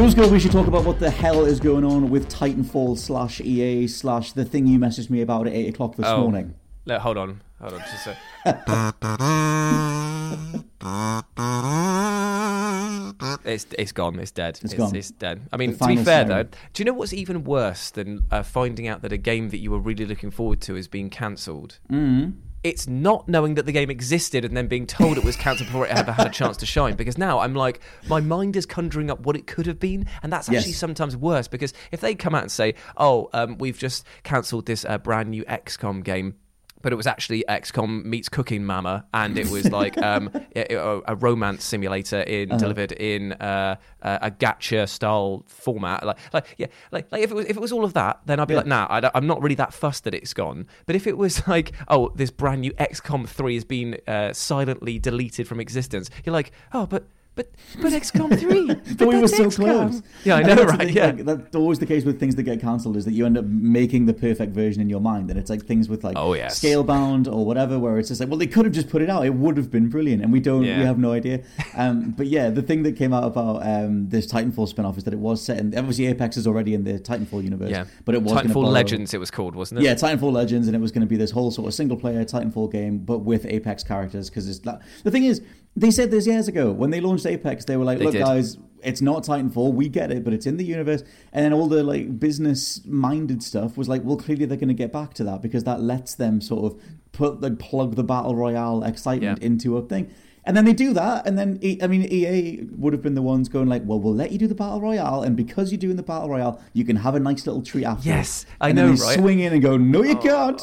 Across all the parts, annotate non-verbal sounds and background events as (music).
We should talk about what the hell is going on with Titanfall slash EA slash the thing you messaged me about at 8 o'clock this Oh. morning. No, hold on, hold on. Just a... (laughs) it's it's gone. It's dead. It's, gone. it's dead. I mean, The to be fair though, do you know what's even worse than uh, finding out that a game that you were really looking forward to is being cancelled? Mm. It's not knowing that the game existed and then being told it was cancelled before it ever had a chance to shine. Because now I'm like, my mind is conjuring up what it could have been, and that's actually Yes. sometimes worse. Because if they come out and say, "Oh, um, we've just cancelled this uh, brand new XCOM game," but it was actually XCOM meets Cooking Mama, and it was like um, (laughs) a, a- romance simulator in delivered in uh, uh, a gacha style format. Like, like yeah, like, like if it was if it was all of that, then I'd be Yeah. like, nah, I I'm not really that fussed that it's gone. But if it was (laughs) like, oh, this brand new XCOM three has been uh, silently deleted from existence, you're like, oh, but. But but XCOM three, (laughs) But we were that's so XCOM. close. Yeah, I know, that's right? thing, Yeah, like, that's always the case with things that get cancelled is that you end up making the perfect version in your mind, and it's like things with like Oh, yes. Scalebound or whatever, where it's just like, well, they could have just put it out; it would have been brilliant, and we don't, Yeah. we have no idea. Um, but yeah, the thing that came out about um, this Titanfall spin-off is that it was set in. Obviously, Apex is already in the Titanfall universe, yeah. but it was gonna Titanfall borrow- Legends. It was called, wasn't it? Yeah, Titanfall Legends, and it was going to be this whole sort of single player Titanfall game, but with Apex characters. Because it's that, the thing is, they said this years ago when they launched Apex, they were like, They "Look, did. guys, it's not Titanfall. We get it, but it's in the universe." And then all the like business minded stuff was like, "Well, clearly they're going to get back to that because that lets them sort of put the plug the battle royale excitement Yeah. into a thing." And then they do that, and then I mean, EA would have been the ones going like, "Well, we'll let you do the battle royale, and because you're doing the battle royale, you can have a nice little treat after." Yes, I and then know, they right? Oh. Swing in and go, "No, you oh. can't."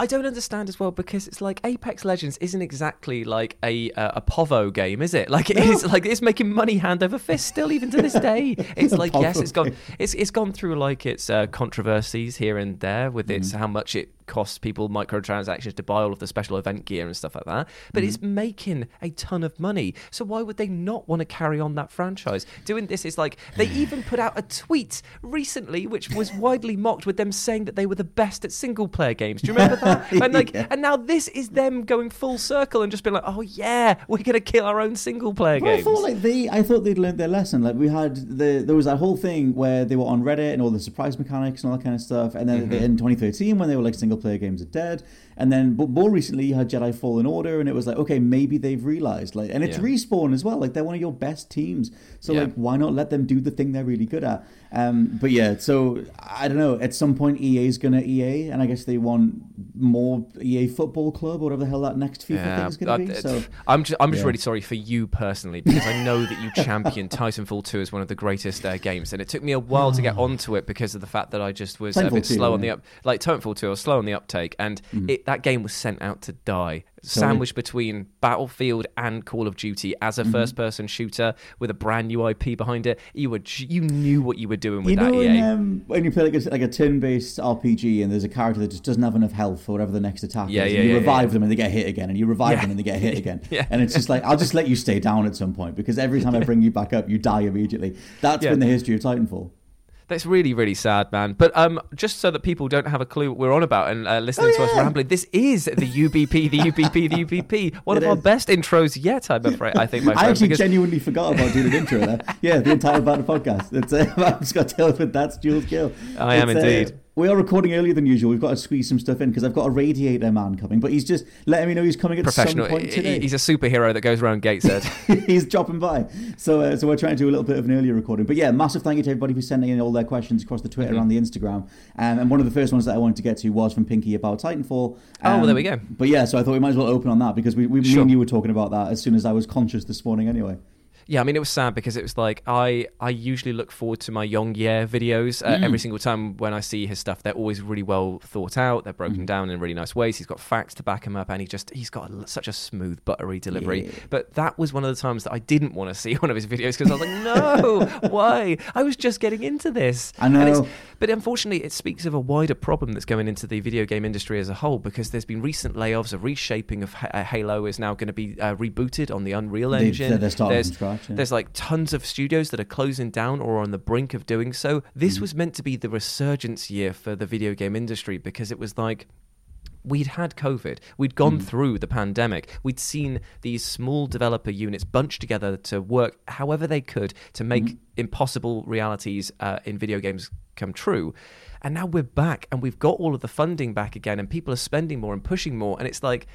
I don't understand as well because it's like Apex Legends isn't exactly like a uh, a Povo game, is it? (laughs) Like it is like it's making money hand over fist still even to this (laughs) day. It's like yes, it's gone it's it's gone through like its uh, controversies here and there with its Mm-hmm. how much it costs people microtransactions to buy all of the special event gear and stuff like that. But Mm-hmm. it's making a ton of money. So why would they not want to carry on that franchise? Doing this is like they (sighs) even put out a tweet recently which was widely mocked with them saying that they were the best at single player games. Do you remember that? (laughs) And like Yeah. and now this is them going full circle and just being like, "Oh yeah, we're going to kill our own single player But I thought like they, I thought they'd learned their lesson. Like we had the, there was that whole thing where they were on Reddit and all the surprise mechanics and all that kind of stuff. And then Mm-hmm. in 2013, when they were like single player games are dead. And then, but more recently, you had Jedi Fallen Order, and it was like, okay, maybe they've realized, like, and it's Yeah. respawn as well. Like they're one of your best teams, so Yeah. like, why not let them do the thing they're really good at? Um, but yeah, so I don't know. At some point, EA is gonna EA, and I guess they want more EA Football Club, or whatever the hell that next FIFA is gonna be. I- So I'm just, I'm just yeah. really sorry for you personally because I know that you championed (laughs) Titanfall 2 as one of the greatest uh, games, and it took me a while to get onto it because of the fact that I just was a bit 2, slow on the up, like Titanfall 2, I was slow on the uptake, and it, that game was sent out to die, sandwiched between Battlefield and Call of Duty as a first-person shooter with a brand new IP behind it. You were, you knew what you were doing with You that know when, um, when you play like a, like a turn-based RPG and there's a character that just doesn't have enough health for whatever the next attack Yeah, is, yeah, and you yeah, revive yeah. them and they get hit again, and you revive them and they get hit (laughs) again, Yeah. and it's just like I'll just let you stay down at some point because every time I (laughs) bring you back up, you die immediately. That's been the history of Titanfall. That's really, really sad, man. But um, just so that people don't have a clue what we're on about and uh, listening to us Oh, rambling, this is the UBP, the UBP, the UBP. (laughs) One It of our best intros yet, I'm afraid. I think, my (laughs) I actually because- genuinely forgot about doing an intro there. (laughs) Yeah, the entire the podcast. It's uh, I'm Scott Tailford, that's Jules Gill. I am It's, uh, indeed. We are recording earlier than usual. We've got to squeeze some stuff in because I've got a radiator man coming, but he's just letting me know he's coming at professional. some point today. He's a superhero that goes around Gateshead. (laughs) he's dropping by. So, uh, so we're trying to do a little bit of an earlier recording. But yeah, massive thank you to everybody for sending in all their questions across the Mm-hmm. Twitter and the Instagram. Um, and one of the first ones that I wanted to get to was from Pinky about Titanfall. Oh, well, Um, there we go. But yeah, so I thought we might as well open on that because we, we me and you were talking about that as soon as I was conscious this morning. Anyway. Yeah, I mean, it was sad because it was like I I usually look forward to my Young Ye videos Mm. uh, every single time when I see his stuff. They're always really well thought out. They're Mm. broken down in really nice ways. He's got facts to back him up, and he just he's got a, such a smooth, buttery delivery. Yeah. But that was one of the times that I didn't want to see (laughs) one of his videos because I was like, no, (laughs) why? I was just getting into this. I know. but unfortunately, it speaks of a wider problem that's going into the video game industry as a whole because there's been recent layoffs. A reshaping of Ha- uh, Halo is now going to be uh, rebooted on the Unreal Engine. they're- they're starting there's, from scratch, yeah. There's like tons of studios that are closing down or on the brink of doing so. This Mm-hmm. was meant to be the resurgence year for the video game industry because it was like we'd had COVID, we'd gone Mm. through the pandemic, we'd seen these small developer units bunched together to work however they could to make Mm-hmm. impossible realities uh, in video games come true. And now we're back and we've got all of the funding back again, and people are spending more and pushing more. And it's like,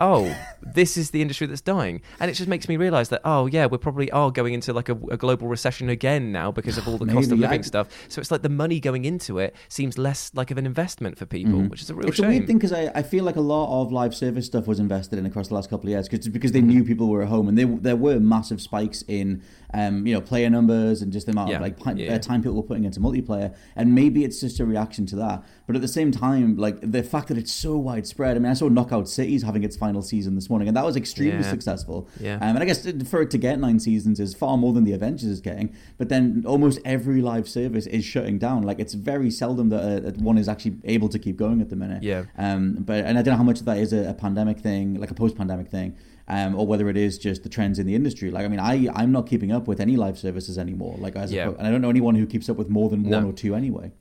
oh, this is the industry that's dying. And it just makes me realize that, oh, yeah, we probably are going into like a, a global recession again now because of all the (sighs) cost of living I- stuff. So it's like the money going into it seems less like of an investment for people, which is a real Mm-hmm. It's a weird thing because I, I feel like a lot of live service stuff was invested in across the last couple of years cause, because Mm-hmm. they knew people were at home and they, there were massive spikes in um, you know player numbers and just the amount Yeah, of like pi- yeah. uh, time people were putting into multiplayer and maybe it's just a reaction to that but at the same time like the fact that it's so widespread I mean I saw Knockout Cities having its final season this morning and that was extremely Yeah. successful Yeah. um, and I guess for it to get nine seasons is far more than the Avengers is getting but then almost every live service is shutting down like it's very seldom that, uh, that one is actually able to keep going at the minute Yeah. um, but and I don't know how much of that is a, a pandemic thing, like a post-pandemic thing, um, or whether it is just the trends in the industry. Like, I mean, I I'm not keeping up with any live services anymore. Like, as Yeah. a, and I don't know anyone who keeps up with more than one No. or two anyway.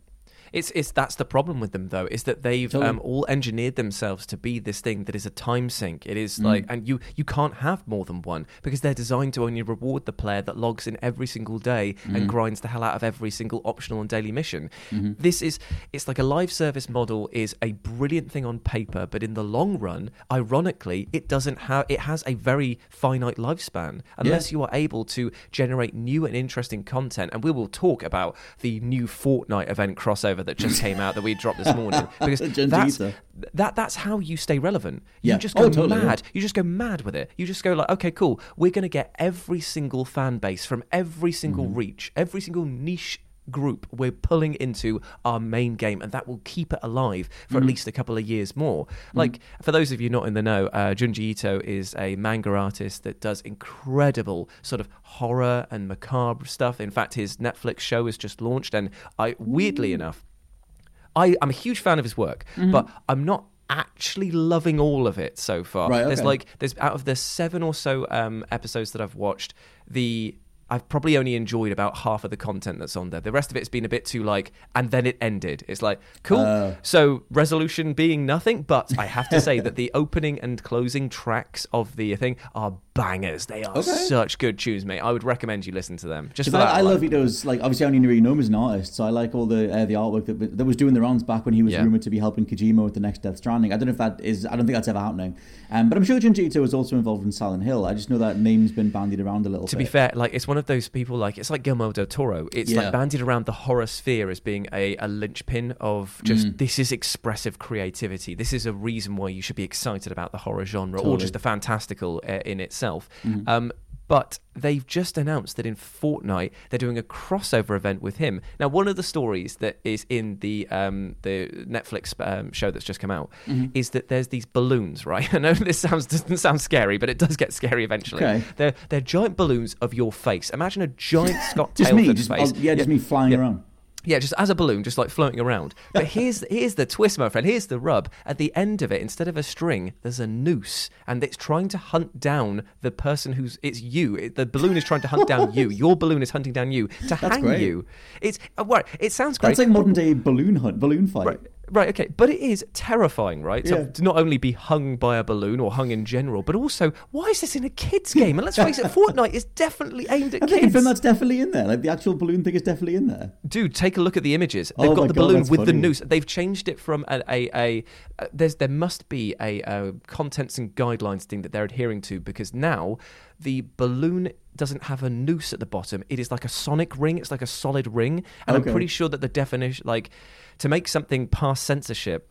It's it's that's the problem with them though is that they've Totally. um, all engineered themselves to be this thing that is a time sink. It Mm. like and you you can't have more than one because they're designed to only reward the player that logs in every single day Mm. and grinds the hell out of every single optional and daily mission. Mm-hmm. This is it's like a live service model is a brilliant thing on paper, but in the long run, ironically, it doesn't have it has a very finite lifespan unless you are able to generate new and interesting content. And we will talk about the new Fortnite event crossover that just came out that we dropped this morning (laughs) because that's that that's how you stay relevant. You Yeah. just Oh, go totally, yeah. mad. You just go mad with it. You just go like, okay, cool. We're going to get every single fan base from every single Mm-hmm. reach, every single niche group we're pulling into our main game and that will keep it alive for Mm-hmm. at least a couple of years more like for those of you not in the know uh, junji ito is a manga artist that does incredible sort of horror and macabre stuff in fact his netflix show has just launched and i weirdly enough I, I'm a huge fan of his work, Mm-hmm. but I'm not actually loving all of it so far. Right, There's like there's out of the seven or so um, episodes that I've watched, the I've probably only enjoyed about half of the content that's on there. The rest of it's been a bit too like, and then it ended. It's like cool. Uh. so resolution being nothing, but I have to say that the (laughs) opening and closing tracks of the thing are bangers. They are Okay. such good tunes, mate. I would recommend you listen to them. Just for Because that I, I love Ito's like obviously I only really know him as an artist, so I like all the uh, the artwork that that was doing the rounds back when he was Yeah. rumored to be helping Kojima with the next Death Stranding. I don't know if that is. I don't think that's ever happening. Um, but I'm sure Junji Ito was also involved in Silent Hill. I just know that name's been bandied around a little. To bit. be fair, like it's one of those people like it's like Guillermo del Toro. It's Yeah. like bandied around the horror sphere as being a, a linchpin of just Mm. this is expressive creativity. This is a reason why you should be excited about the horror genre or Totally. Mm-hmm. just the fantastical uh, in itself. Um, but they've just announced that in Fortnite they're doing a crossover event with him. Now, one of the stories that is in the um, the Netflix um, show that's just come out Mm-hmm. is that there's these balloons, right? (laughs) I know this sounds doesn't sound scary, but it does get scary eventually. Okay. They're they're giant balloons of your face. Imagine a giant (laughs) Scott Just Tailford me, just face. oh, yeah, just me flying Yeah. around. Yeah, just as a balloon, just like floating around. But (laughs) here's here's the twist, my friend. Here's the rub. At the end of it, instead of a string, there's a noose, and it's trying to hunt down the person who's. It's you. It, the balloon is trying to hunt down (laughs) you. Your balloon is hunting down you to hang great. you. It's uh, right. It sounds great. That's like modern day balloon hunt, balloon fight. Right. Right, okay, but it is terrifying, right? Yeah. So to not only be hung by a balloon or hung in general, but also why is this in a kids' game? And let's face it, (laughs) Fortnite is definitely aimed at I think kids. film that's definitely in there. Like the actual balloon thing is definitely in there. Dude, take a look at the images. Oh They've Oh got the God, balloon with the noose. They've changed it from a, a, a, a there's there must be a, a contents and guidelines thing that they're adhering to because now the balloon doesn't have a noose at the bottom. It is like a sonic ring. It's like a solid ring, and Okay. I'm pretty sure that the definition, like, to make something pass censorship,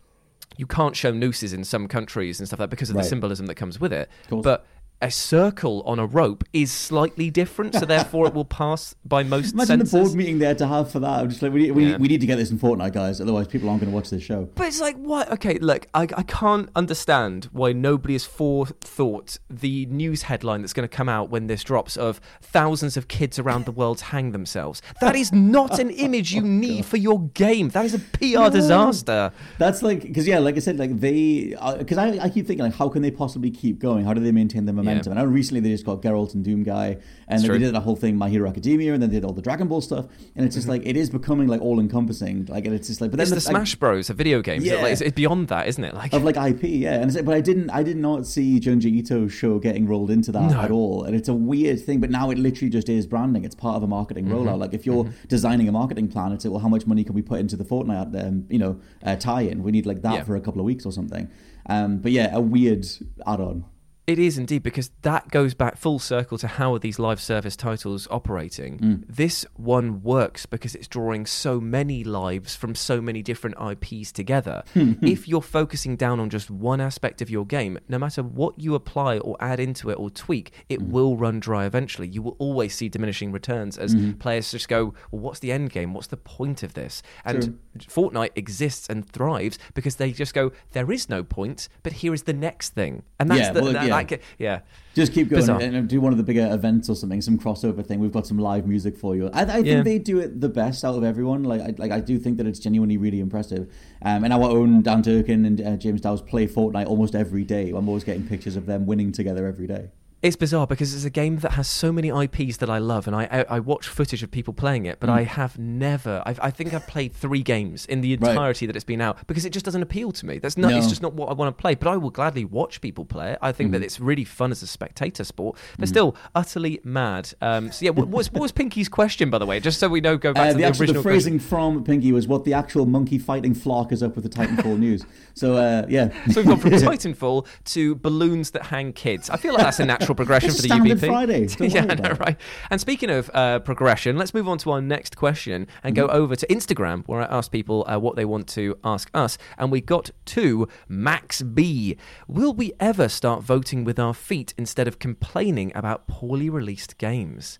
you can't show nooses in some countries and stuff like that because of the symbolism that comes with it. But a circle on a rope is slightly different, so therefore it will pass by most Imagine the board meeting there to have for that. I'm just like, we need, we, Yeah. we need to get this in Fortnite, guys. Otherwise, people aren't going to watch this show. But it's like, what? Okay, look, I, I can't understand why nobody has forethought the news headline that's going to come out when this drops of thousands of kids around the world hang themselves. That is not an (laughs) oh, image you need for your game. That is a PR disaster. That's like because yeah, like I said, like they uh, because I, I keep thinking like how can they possibly keep going? How do they maintain their momentum? And I know recently they just got Geralt and Doom guy, and they did that whole thing My Hero Academia, and then they did all the Dragon Ball stuff, and it's just like it is becoming like all encompassing. Like and it's just like but then Mm-hmm. It's the like, Smash Bros. of video games. Yeah. Like, it's, it's beyond that, isn't it? Like, of like IP, yeah. And it's like, but I didn't, I did not see Junji Ito's show getting rolled into that No. at all. And it's a weird thing, but now it literally just is branding. It's part of a marketing Mm-hmm. rollout. Like if you're designing a marketing plan, it's like, well, how much money can we put into the Fortnite, um, you know, uh, tie-in? We need like that Yeah. for a couple of weeks or something. Um, but yeah, a weird add-on. It is indeed because that goes back full circle to how are these live service titles operating. Mm. This one works because it's drawing so many lives from so many different IPs together. (laughs) if you're focusing down on just one aspect of your game, no matter what you apply or add into it or tweak, it Mm. will run dry eventually. You will always see diminishing returns as Mm-hmm. players just go, "Well, what's the end game? What's the point of this?" And Fortnite exists and thrives because they just go, "There is no point, but here is the next thing." And that's Yeah, the, well, that, yeah. That ge- yeah. Just keep going Bizarre. and do one of the bigger events or something, some crossover thing. We've got some live music for you. I, I think Yeah. they do it the best out of everyone. Like, I, like I do think that it's genuinely really impressive. Um, and our own Dan Durkin and uh, James Dowes play Fortnite almost every day. I'm always getting pictures of them winning together every day. It's bizarre because it's a game that has so many IPs that I love, and I I, I watch footage of people playing it, but I have never. I've, I think I've played three games in the Right. entirety that it's been out because it just doesn't appeal to me. That's not. It's just not what I want to play. But I will gladly watch people play it. I think that it's really fun as a spectator sport, but still utterly mad. Um, so yeah, what, what was what was Pinky's question by the way? Just so we know, go back Uh, to the, the, actual, original the phrasing question. from Pinky was what the actual monkey fighting flock is up with the Titanfall news. So uh, yeah, So we've gone from (laughs) Titanfall to balloons that hang kids. I feel like that's a natural progression It's for the standard UBP. Friday. (laughs) Yeah, I know, right. And speaking of uh, progression, let's move on to our next question and Mm-hmm. go over to Instagram, where I asked people uh, what they want to ask us, and we got two. Max B, will we ever start voting with our feet instead of complaining about poorly released games?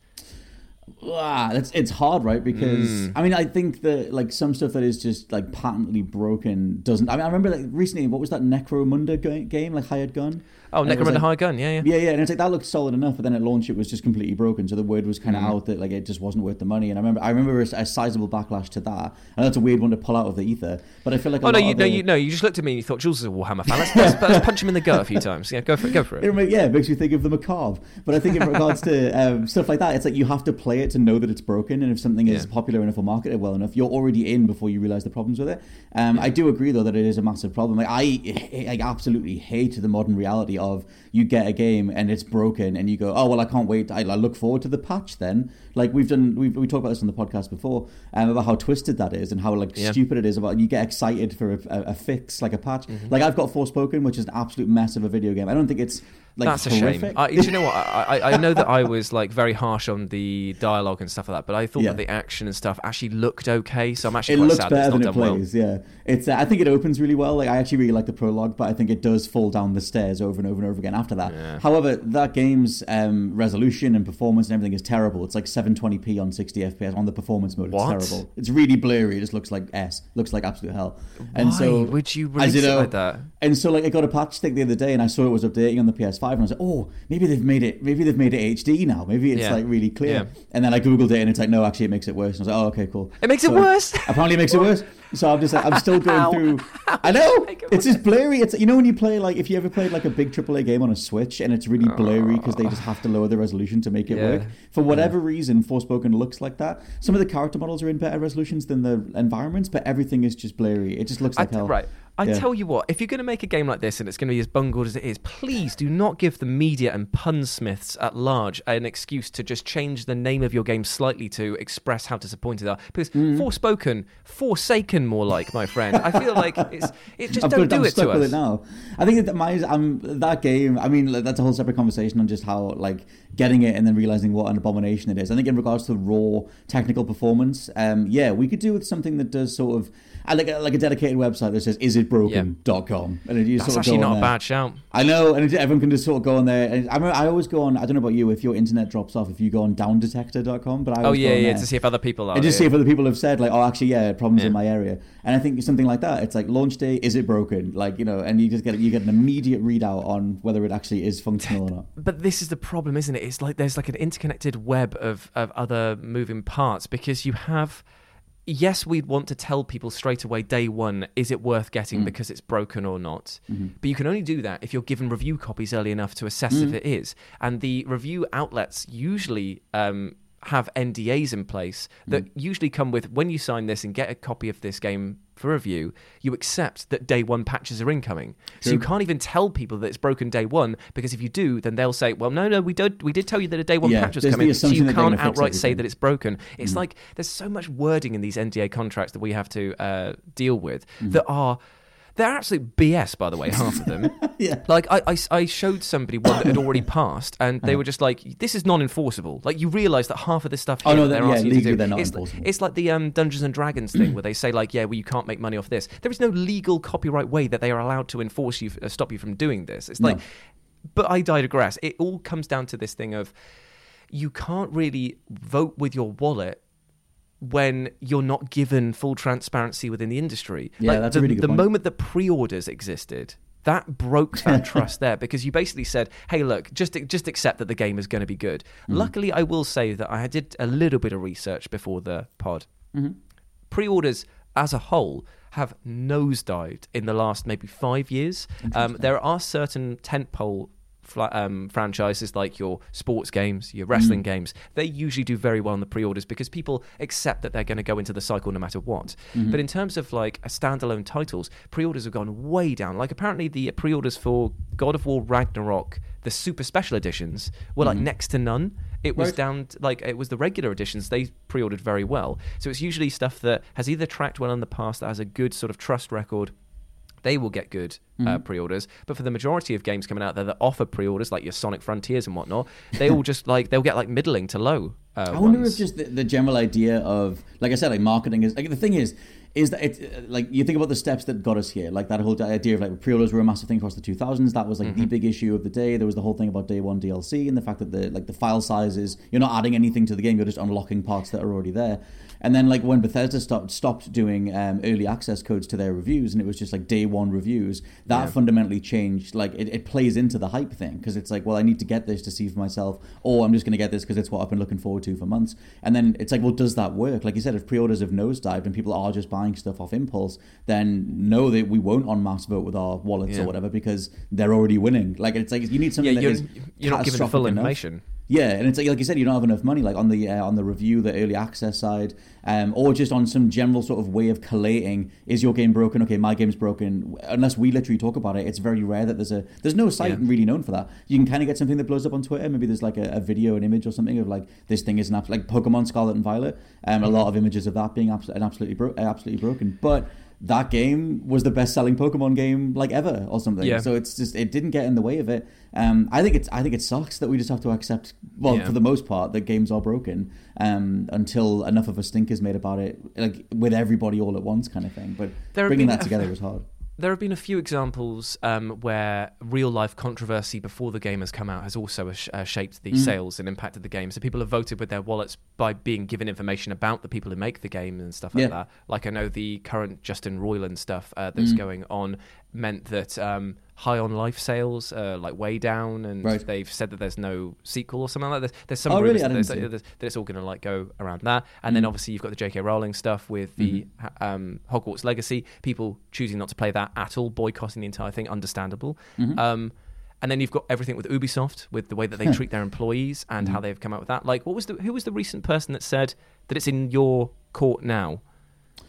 Ah, it's it's hard, right? Because Hmm. I mean, I think that like some stuff that is just like patently broken doesn't. I mean, I remember like recently, what was that Necromunda game, like Hired Gun? Oh, And Necromunda like- High Gun, yeah, yeah. Yeah, yeah, and it's like that looked solid enough, but then at launch it was just completely broken. So the word was kind of out that like it just wasn't worth the money. And I remember, I remember a, a sizable backlash to that. And that's a weird one to pull out of the ether. But I feel like Oh no, you of no, you no, you just looked at me and you thought Jules is a Warhammer fan. Let's, let's, let's punch him in the gut a few times. Yeah, go for it. Go for it. It yeah, it makes you think of the macabre. But I think in regards to (laughs) um, stuff like that, it's like you have to play it to know that it's broken. And if something is Yeah. popular enough or marketed well enough, you're already in before you realize the problems with it. Um, I do agree though that it is a massive problem. Like I, I absolutely hate the modern reality of you get a game and it's broken and you go, oh well, I can't wait. I, I look forward to the patch then. Like we've done, we've we talked about this on the podcast before um, about how twisted that is and how like Yeah. stupid it is about. You get excited for a, a, a fix like a patch. Mm-hmm. Like I've got Forspoken, which is an absolute mess of a video game. I don't think it's like That's a shame. I, do you know what? I, I, I know that I was like very harsh on the dialogue and stuff like that, but I thought Yeah. that the action and stuff actually looked okay. So I'm actually it quite looks sad that better it's not than it done well. plays. Yeah, it's. Uh, I think it opens really well. Like I actually really like the prologue, but I think it does fall down the stairs over and over and over again after that. However, that game's um, resolution and performance and everything is terrible. It's like 720p on 60 FPS on the performance mode. It's What? terrible. It's really blurry. It just looks like S. Looks like absolute hell. And Why so would you as release it know- like that? And so like I got a patch stick the other day and I saw it was updating on the PS5 PS5 and I was like, oh, maybe they've made it, maybe they've made it HD now. Maybe it's Yeah. like really clear. Yeah. And then I googled it and it's like, no, actually, it makes it worse. And I was like, oh, okay, cool. It makes it worse? (laughs) Apparently, it makes it worse. So I'm just like, I'm still going through. I (laughs) know it it's just blurry. It's you know when you play like if you ever played like a big AAA game on a Switch and it's really blurry because they just have to lower the resolution to make it Yeah. work. For whatever reason, Forspoken looks like that. Some of the character models are in better resolutions than the environments, but everything is just blurry. It just looks I, like hell. right. I Yeah. tell you what, if you're going to make a game like this and it's going to be as bungled as it is, please do not give the media and punsmiths at large an excuse to just change the name of your game slightly to express how disappointed they are. Because Mm. Forspoken, Forsaken, more like my friend. I feel like it's it just (laughs) don't do I'm it stuck to with us. it now. I think that my um, that game. I mean, that's a whole separate conversation on just how like getting it and then realizing what an abomination it is. I think in regards to raw technical performance, um, yeah, we could do with something that does sort of I like a, like a dedicated website that says isitbroken.com and it, you That's sort of actually go on not a bad shout. I know, and everyone can just sort of go on there. And I, remember, I always go on. I don't know about you. If your internet drops off, if you go on downdetector.com, but I Oh always go yeah, on yeah, there to see if other people are. and just yeah. see if other people have said like, oh, actually, yeah, problems Yeah. in my area. And I think something like that. It's like launch day, is it broken? Like you know, and you just get you get an immediate readout on whether it actually is functional or not. (laughs) But this is the problem, isn't it? It's like there's like an interconnected web of, of other moving parts because you have. Yes, we'd want to tell people straight away, day one, is it worth getting Mm. because it's broken or not? Mm-hmm. But you can only do that if you're given review copies early enough to assess Mm. if it is. And the review outlets usually um, have NDAs in place that Mm. usually come with when you sign this and get a copy of this game for review, you accept that day one patches are incoming. So you can't even tell people that it's broken day one because if you do, then they'll say, "Well, no, no, we don't. We did tell you that a day one Yeah, patch was coming." So you can't outright say that it's broken. It's Mm. like there's so much wording in these NDA contracts that we have to uh, deal with Mm. that are. They're absolute BS, by the way, half of them. (laughs) Yeah. Like, I, I, I showed somebody one that had already (coughs) passed, and they were just like, this is non enforceable. Like, you realise that half of this stuff Oh, no, they're that- yeah, asking you to do- they're not it's, enforceable. it's like the um, Dungeons and Dragons thing where they say, like, yeah, well, you can't make money off this. There is no legal copyright way that they are allowed to enforce you, uh, stop you from doing this. It's like, No. but I digress. It all comes down to this thing of you can't really vote with your wallet when you're not given full transparency within the industry. Yeah, like that's a the, really good the point. moment that pre-orders existed, that broke that (laughs) trust there because you basically said, "Hey, look, just just accept that the game is going to be good." Mm-hmm. Luckily, I will say that I did a little bit of research before the pod. Mm-hmm. Pre-orders as a whole have nosedived in the last maybe five years. Um, there are certain tentpole um, franchises like your sports games, your wrestling Mm. games. They usually do very well in the pre-orders because people accept that they're going to go into the cycle no matter what. Mm-hmm. But in terms of like a standalone titles, pre-orders have gone way down. Like apparently the pre-orders for God of War Ragnarok, the super special editions, were like next to none. It was Mm-hmm. Right. down to, like it was the regular editions. They pre-ordered very well. So it's usually stuff that has either tracked well in the past that has a good sort of trust record. They will get good uh, Mm-hmm. pre-orders, but for the majority of games coming out there that offer pre-orders, like your Sonic Frontiers and whatnot, they all just like they'll get like middling to low. Uh, I wonder ones. if just the, the general idea of, like I said, like marketing is like the thing is, is that it's uh, like you think about the steps that got us here, like that whole idea of like pre-orders were a massive thing across the 2000s. That was like Mm-hmm. the big issue of the day. There was the whole thing about day one DLC and the fact that the like the file sizes, you're not adding anything to the game, you're just unlocking parts that are already there. And then like when Bethesda stopped stopped doing um, early access codes to their reviews, and it was just like day one reviews, that fundamentally changed. Like it, it plays into the hype thing because it's like, well, I need to get this to see for myself, or I'm just going to get this because it's what I've been looking forward to for months. And then it's like, well, does that work? Like you said, if pre-orders have nosedived and people are just buying stuff off impulse, then no, that we won't en masse vote with our wallets Yeah. or whatever because they're already winning. Like it's like you need yeah, something that you're, is you're not given full enough. information. Yeah, and it's like, like you said, you don't have enough money, like on the uh, on the review, the early access side, um, or just on some general sort of way of collating. Is your game broken? Okay, my game's broken. Unless we literally talk about it, it's very rare that there's a there's no site Yeah. really known for that. You can kind of get something that blows up on Twitter. Maybe there's like a, a video, an image, or something of like this thing is an abs- like Pokemon Scarlet and Violet. Um, a lot of images of that being abs- absolutely bro- uh, absolutely broken, but. That game was the best-selling Pokemon game like ever, or something. Yeah. So it's just it didn't get in the way of it. Um, I think it's I think it sucks that we just have to accept. Well, Yeah. for the most part, that games are broken um, until enough of a stink is made about it, like with everybody all at once, kind of thing. But There bringing been that together was hard. There have been a few examples um, where real life controversy before the game has come out has also sh- uh, shaped the Mm. sales and impacted the game. So people have voted with their wallets by being given information about the people who make the game and stuff like Yeah. that. Like I know the current Justin Roiland stuff uh, that's Mm. going on meant that um, high on life sales uh, like way down, and Right. they've said that there's no sequel or something like that. There's, there's some Oh, really? rumors I that, there's- that it's all going to like go around that, and then obviously you've got the J.K. Rowling stuff with the um, Hogwarts Legacy. People choosing not to play that at all, boycotting the entire thing, understandable. Um, and then you've got everything with Ubisoft, with the way that they treat their employees and how they've come out with that. Like, what was the who was the recent person that said that it's in your court now?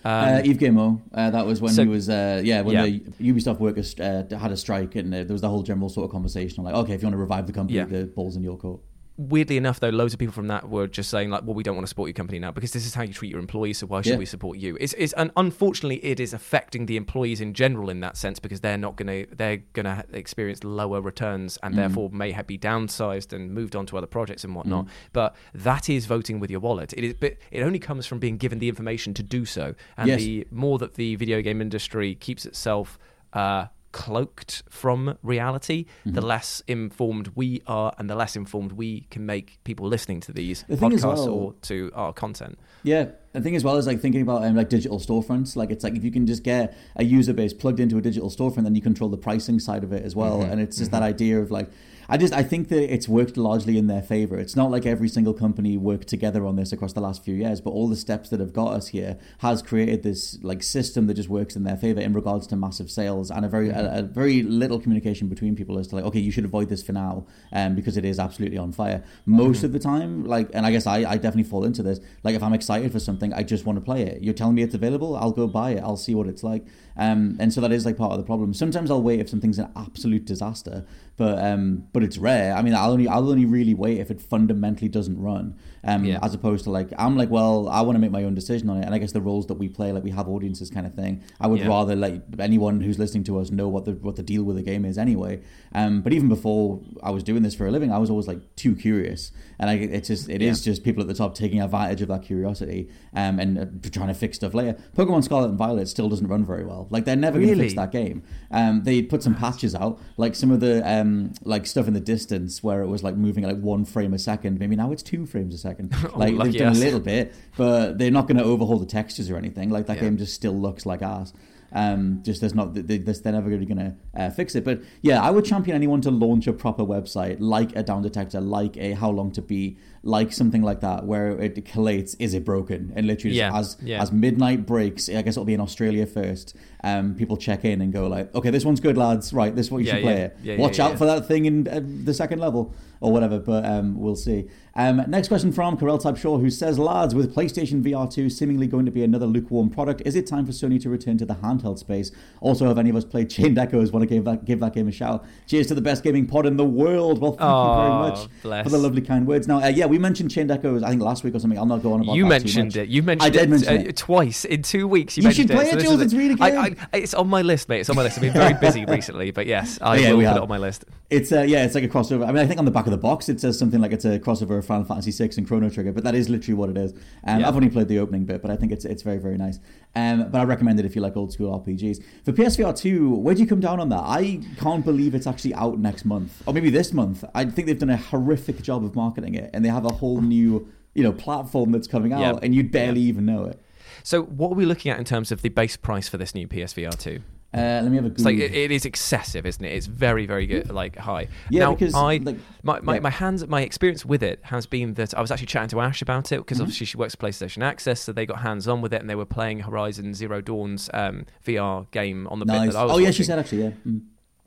Uh, Yves Guillemot, uh, that was when so- he was, uh, yeah, when Yeah. the Ubisoft workers uh, had a strike, and uh, there was the whole general sort of conversation, like, okay, if you want to revive the company, Yeah. the ball's in your court. Weirdly enough, though, loads of people from that were just saying like, "Well, we don't want to support your company now because this is how you treat your employees. So why should Yeah. we support you?" It's, it's and unfortunately, it is affecting the employees in general in that sense because they're not going to they're going to experience lower returns and therefore may have be downsized and moved on to other projects and whatnot. But that is voting with your wallet. It is, but it only comes from being given the information to do so. And Yes. the more that the video game industry keeps itself. Uh, cloaked from reality, the Mm-hmm. less informed we are, and the less informed we can make people listening to these The podcasts well- or to our content. Yeah, the thing as well is like thinking about um, like digital storefronts. Like it's like if you can just get a user base plugged into a digital storefront, then you control the pricing side of it as well. Mm-hmm. And it's just that idea of like, I just I think that it's worked largely in their favor. It's not like every single company worked together on this across the last few years, but all the steps that have got us here has created this like system that just works in their favor in regards to massive sales and a very a, a very little communication between people as to like, okay, you should avoid this for now, um, because it is absolutely on fire. Most of the time, like, and I guess I, I definitely fall into this. Like, if I'm excited for something, I just want to play it. You're telling me it's available, I'll go buy it. I'll see what it's like. Um, and so that is like part of the problem. Sometimes I'll wait if something's an absolute disaster, but um, but it's rare. I mean, I'll only I'll only really wait if it fundamentally doesn't run. Um, Yeah. as opposed to like I'm like, well, I want to make my own decision on it, and I guess the roles that we play, like we have audiences, kind of thing. I would Yeah. rather let anyone who's listening to us know what the what the deal with the game is anyway. Um, but even before I was doing this for a living, I was always like too curious, and I, it's just it is just people at the top taking advantage of that curiosity um, and uh, trying to fix stuff later. Pokemon Scarlet and Violet still doesn't run very well. Like they're never going to fix that game. Um, they put some patches out, like some of the um, like stuff in the distance where it was like moving at like one frame a second. Maybe now it's two frames a second. (laughs) (laughs) Like they've done us. a little bit, but they're not going to overhaul the textures or anything. Like that Yeah. game just still looks like ass. Um, just there's not they, they- they're never really going to uh, fix it. But yeah, I would champion anyone to launch a proper website like a Down Detector, like a How Long to Beat, like something like that, where it collates is it broken and literally just Yeah, as yeah. as midnight breaks. I guess it'll be in Australia first. Um, people check in and go like, okay, this one's good, lads. Right, this is what you Yeah, should play it. Watch out for that thing in uh, the second level or whatever. But um, we'll see. Um, next question from Karel Type Shaw, who says, lads, with PlayStation VR 2 seemingly going to be another lukewarm product, is it time for Sony to return to the handheld space? Also, have any of us played Chained Echoes? Want to give that give that game a shout? Cheers to the best gaming pod in the world. Well, thank you very much bless. for the lovely kind words. Now, uh, yeah, we mentioned Chained Echoes. I think last week or something. I'll not go on about You that too mentioned much. it. You mentioned I did it, mention uh, it. twice in two weeks. You, You should play it, Jules, is it's really good. I, it's on my list, mate. It's on my list. I've been very (laughs) busy recently, but yes, I Yeah, will we put have. it on my list. It's uh, yeah, it's like a crossover. I mean, I think on the back of the box it says something like it's a crossover of Final Fantasy VI and Chrono Trigger, but that is literally what it is. Um, Yeah. I've only played the opening bit, but I think it's it's very very nice. Um, but I recommend it if you like old school RPGs. For PSVR two, where do you come down on that? I can't believe it's actually out next month, or maybe this month. I think they've done a horrific job of marketing it, and they have a whole new you know platform that's coming out, Yeah. and you'd barely even know it. So, what are we looking at in terms of the base price for this new PSVR two? Uh, let me have a It's like it, it is excessive, isn't it? It's very, very good, like high. Yeah, now, because, I like- my, my, yeah. my hands, my experience with it has been that I was actually chatting to Ash about it Mm-hmm. because obviously she works at PlayStation Access, so they got hands on with it and they were playing Horizon Zero Dawn's um, VR game on the bit that I was Oh yeah, she said actually yeah. Mm.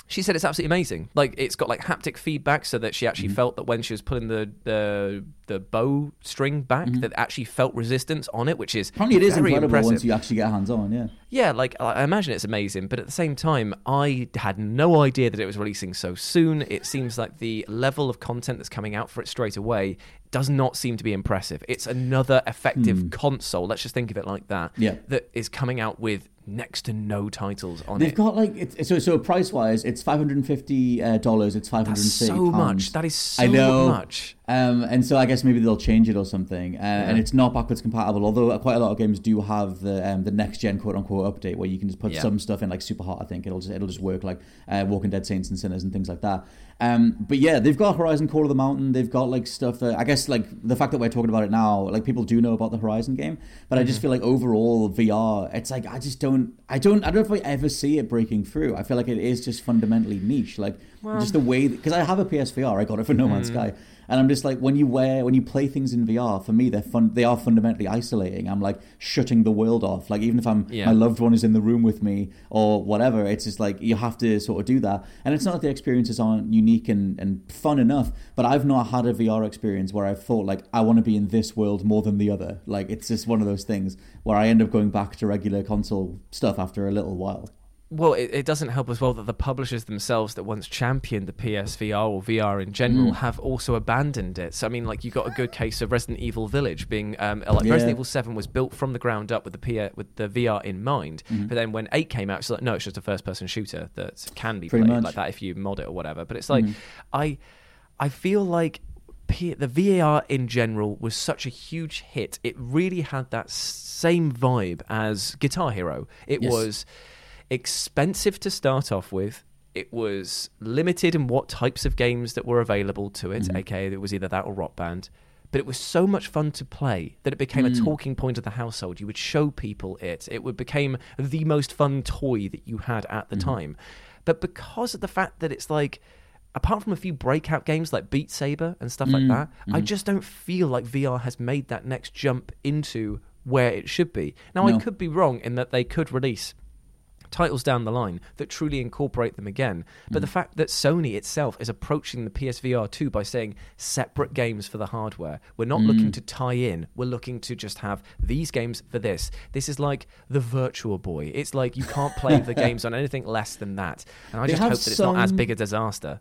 She said it's absolutely amazing. Like it's got like haptic feedback, so that she Mm-hmm. actually felt that when she was pulling the the, the bow string back, that actually felt resistance on it, which is Mm-hmm. Apparently, it is incredible impressive. once you actually get hands on. Yeah. Yeah, like I imagine it's amazing, but at the same time, I had no idea that it was releasing so soon. It seems like the level of content that's coming out for it straight away does not seem to be impressive. It's another effective console. Let's just think of it like that. Hmm. Yeah. that is coming out with next to no titles on it. They've got like it's, so so price wise, it's five hundred and fifty uh, dollars. It's five hundred and That's thirty. so much. That is so I know. much. Um, and so I guess maybe they'll change it or something. Uh, And it's not backwards compatible. Although quite a lot of games do have the um, the next gen quote unquote update where you can just put Yeah. some stuff in like Superhot. I think it'll just it'll just work like uh, Walking Dead Saints and Sinners and things like that. Um, but yeah, they've got Horizon Call of the Mountain. They've got like stuff that I guess like the fact that we're talking about it now, like people do know about the Horizon game, but I just feel like overall VR, it's like I just don't, I don't, I don't know if I ever see it breaking through. I feel like it is just fundamentally niche, like just the way because I have a PSVR, I got it for No Man's Sky. And I'm just like, when you wear, when you play things in VR, for me, they're fun. They are fundamentally isolating. I'm like shutting the world off. Like even if I'm Yeah. my loved one is in the room with me or whatever, it's just like you have to sort of do that. And it's not that the experiences aren't unique and, and fun enough, but I've not had a VR experience where I've thought like I want to be in this world more than the other. Like it's just one of those things where I end up going back to regular console stuff after a little while. Well, it, it doesn't help as well that the publishers themselves that once championed the PSVR or VR in Mm. general have also abandoned it. So I mean, like you got a good case of Resident Evil Village being um, like Yeah. Resident Evil Seven was built from the ground up with the P- with the VR in mind. Mm-hmm. But then when Eight came out, it's like no, it's just a first person shooter that can be Pretty played much. Mm-hmm. like that if you mod it or whatever. But it's like I I feel like. P- the VAR in general was such a huge hit. It really had that same vibe as Guitar Hero. It Yes. was expensive to start off with. It was limited in what types of games that were available to it, mm-hmm. aka it was either that or Rock Band. But it was so much fun to play that it became a mm. talking point of the household. You would show people it. It would became the most fun toy that you had at the mm-hmm. time. But because of the fact that it's like apart from a few breakout games like Beat Saber and stuff like mm. that, I mm-hmm. just don't feel like VR has made that next jump into where it should be. Now, I could be wrong in that they could release titles down the line that truly incorporate them again. But the mm. fact that Sony itself is approaching the PSVR 2 by saying separate games for the hardware, we're not mm. looking to tie in, we're looking to just have these games for this. This is like the Virtual Boy. It's like you can't play (laughs) the games on anything less than that. And I They just hope that it's not as big a disaster.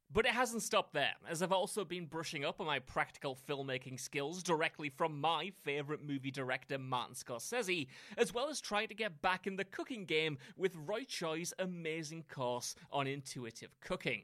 But it hasn't stopped there, as I've also been brushing up on my practical filmmaking skills directly from my favourite movie director Martin Scorsese, as well as trying to get back in the cooking game with Roy Choi's amazing course on intuitive cooking.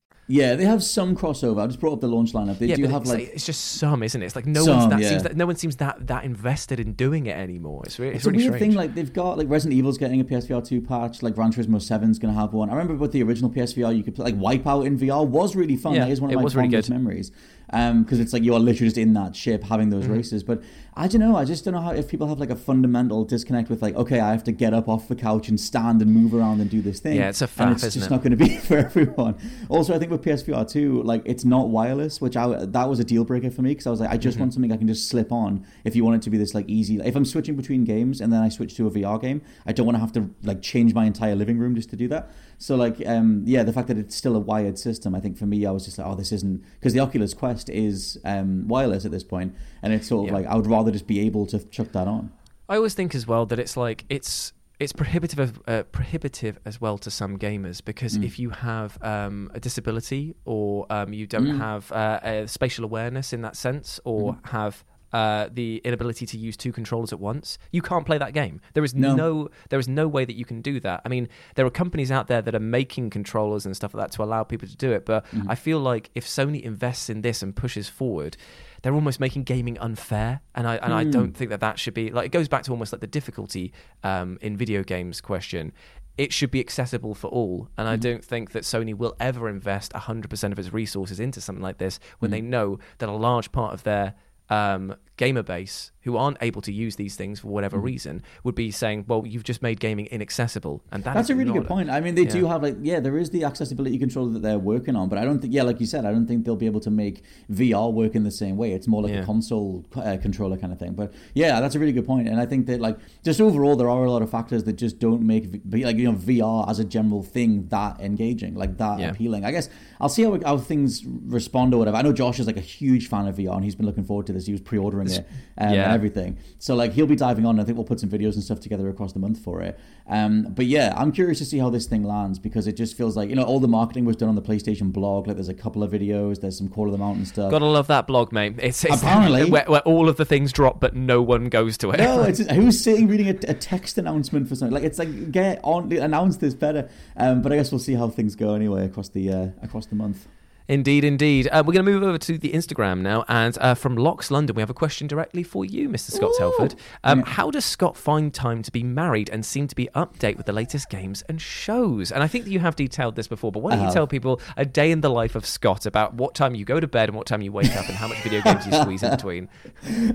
Yeah, they have some crossover. I just brought up the launch lineup. They yeah, do have it's, like it's just some, isn't it? It's like no Some, one's that yeah. seems that no one seems that that invested in doing it anymore. It's, it's, It's, really a weird strange. thing. Like they've got like Resident Evil's getting a PSVR two patch. Like Gran Turismo 7's going to have one. I remember with the original PSVR, you could play like Wipeout in VR was really fun. Yeah, that is one of my was really fondest memories. Because it's like you are literally just in that ship having those Mm-hmm. races. But I don't know. I just don't know how if people have like a fundamental disconnect with like, okay, I have to get up off the couch and stand and move around and do this thing. Yeah, it's a and it's just it? not going to be (laughs) for everyone. Also, I think with PSVR two, like it's not wireless, which I that was a deal breaker for me because I was like, I Mm-hmm. just want something I can just slip on. If you want it to be this like easy, if I'm switching between games and then I switch to a VR game, I don't want to have to like change my entire living room just to do that. So like, um, yeah, the fact that it's still a wired system, I think for me, I was just like, oh, this isn't because the Oculus Quest is um, wireless at this point, and it's sort of Yeah. like I would rather just be able to chuck that on. I always think as well that it's like it's it's prohibitive uh, prohibitive as well to some gamers because Mm. if you have um, a disability or um, you don't Mm. have uh, a spatial awareness in that sense or Mm-hmm. have uh, the inability to use two controllers at once, you can't play that game. There is No. no. there is no way that you can do that. I mean, there are companies out there that are making controllers and stuff like that to allow people to do it, but Mm-hmm. I feel like if Sony invests in this and pushes forward, they're almost making gaming unfair, and I and I Hmm. don't think that that should be like it goes back to almost like the difficulty um, in video games question. It should be accessible for all, and Hmm. I don't think that Sony will ever invest 100% of its resources into something like this when Hmm. they know that a large part of their um, gamer base who aren't able to use these things for whatever Hmm. reason would be saying, "Well, you've just made gaming inaccessible," and that That's a really good point. I mean, they do have like yeah, there is the accessibility controller that they're working on, but I don't think yeah, like you said, I don't think they'll be able to make VR work in the same way. It's more like Yeah. a console uh, controller kind of thing. But yeah, that's a really good point. point, and I think that like just overall, there are a lot of factors that just don't make like you know VR as a general thing that engaging, like that Yeah. appealing. I guess I'll see how how things respond or whatever. I know Josh is like a huge fan of VR, and he's been looking forward to this. He was pre-ordering it um, Yeah. and everything. So like he'll be diving on. I think we'll put some videos and stuff together across the month for it. Um, but yeah, I'm curious to see how this thing lands because it just feels like you know all the marketing was done on the PlayStation blog. Like there's a couple of videos. There's some Call of the Mountain stuff. Gotta love that blog, mate. It's, it's Apparently. (laughs) where, where all of the things drop, but no one goes to it. no, (laughs) it's who's sitting reading a, a text announcement for something like it's like get on announce this better. Um, but I guess we'll see how things go anyway across the uh, across the month. Indeed, indeed. Uh, we're going to move over to the Instagram now, and uh, from Locks London, we have a question directly for you, Mr. Scott Tailford. Um, How does Scott find time to be married and seem to be update with the latest games and shows? And I think that you have detailed this before, but why don't I you tell people a day in the life of Scott about what time you go to bed and what time you wake up and how much video (laughs) games you squeeze in between?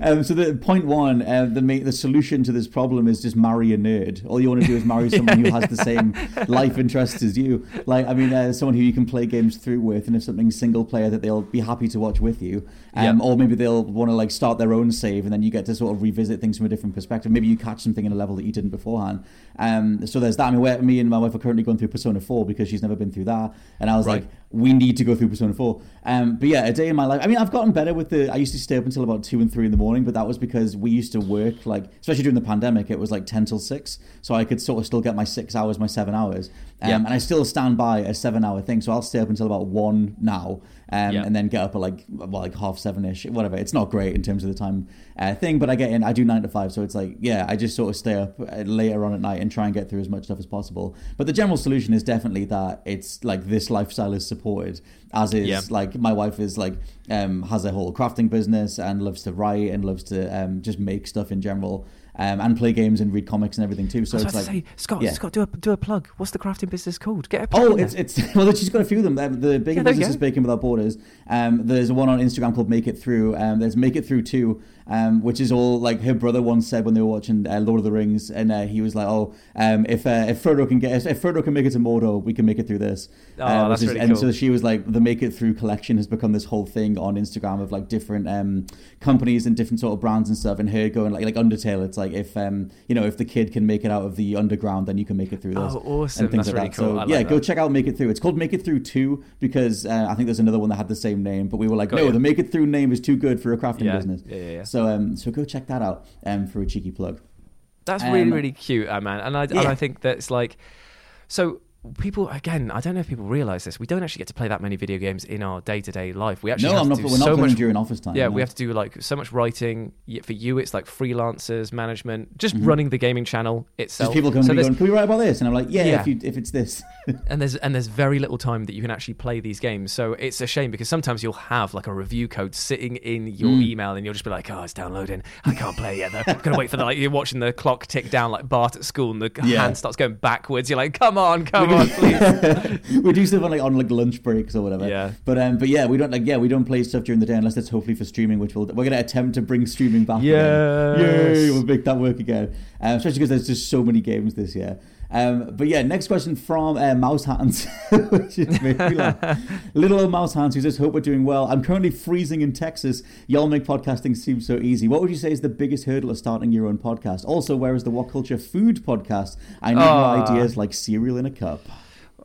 Um, so the point one, uh, the the solution to this problem is just marry a nerd. All you want to do is marry someone who has the same (laughs) life interests as you. Like, I mean, uh, someone who you can play games through with, and if something's single player, that they'll be happy to watch with you. Um, Yeah. Or maybe they'll want to like start their own save, and then you get to sort of revisit things from a different perspective. Maybe you catch something in a level that you didn't beforehand. Um, so there's that. I mean, me and my wife are currently going through Persona 4 because she's never been through that, and I was Right. like, we need to go through Persona 4. Um, but yeah, a day in my life. I mean, I've gotten better with the. I used to stay up until about two and three in the morning, but that was because we used to work like, especially during the pandemic, it was like ten till six, so I could sort of still get my six hours, my seven hours, um, Yeah. and I still stand by a seven-hour thing. So I'll stay up until about one now, um, Yeah. and then get up at like well, like half seven ish, whatever. It's not great in terms of the time uh, thing, but I get in. I do nine to five, so it's like yeah, I just sort of stay up uh, later on at night and try and get through as much stuff as possible. But the general solution is definitely that it's like this lifestyle is supported, as is Yeah. like my wife is like um, has a whole crafting business and loves to write and loves to um, just make stuff in general. Um, and play games and read comics and everything too. So it's like, say, Scott, yeah. Scott, do a do a plug. What's the crafting business called? Get a plug Oh, it's there. it's (laughs) well, she's got a few of them. Um, The big Yeah, business is Baking Without Borders. Um, there's one on Instagram called Make It Through. Um, there's Make It Through Two, um, which is all like her brother once said when they were watching uh, Lord of the Rings, and uh, he was like, "Oh, um, if uh, if Frodo can get if Frodo can make it to Mordor, we can make it through this." Oh, Uh, that's is- really and cool. so she was like, the Make It Through collection has become this whole thing on Instagram of like different um, companies and different sort of brands and stuff. And her going like like Undertale, it's like if um, you know if the kid can make it out of the underground, then you can make it through this. Oh, awesome. And things That's like really that. cool. So like yeah, go check out Make It Through. It's called Make It Through Two because uh, I think there's another one that had the same name, but we were like, Got no, you. the Make It Through name is too good for a crafting Yeah. business. Yeah, yeah, yeah. So um, so go check that out um, for a cheeky plug. That's Um, really really cute, uh, man. And I and. I think that's like so. People again, I don't know if people realize this. We don't actually get to play that many video games in our day to day life. We actually No, I'm not. We're not so playing much during office time. Yeah, no. we have to do like so much writing. For you, it's like freelancers, management, just Mhm. running the gaming channel itself. Just people come So to me there's- going, "Can we write about this?" And I'm like, "Yeah, Yeah. if you if it's this." (laughs) and there's and there's very little time that you can actually play these games. So it's a shame because sometimes you'll have like a review code sitting in your Mm. email, and you'll just be like, "Oh, it's downloading. I can't play yet. Though. I'm gonna wait for the like you're watching the clock tick down like Bart at school, and the Yeah. hand starts going backwards. You're like, "Come on, come on, please." (laughs) we do stuff on like on like lunch breaks or whatever. Yeah. But um, but yeah, we don't like yeah we don't play stuff during the day unless it's hopefully for streaming, which we'll we're gonna attempt to bring streaming back. Yeah. Yay! We'll make that work again. Um, especially because there's just so many games this year. Um, but yeah, next question from uh, Mouse Hands, (laughs) which is me laugh. Little old Mouse Hands, who says, "Hope we're doing well. I'm currently freezing in Texas. Y'all make podcasting seem so easy. What would you say is the biggest hurdle of starting your own podcast? Also, where is the WhatCulture Food podcast? I need more Ah. ideas like cereal in a cup."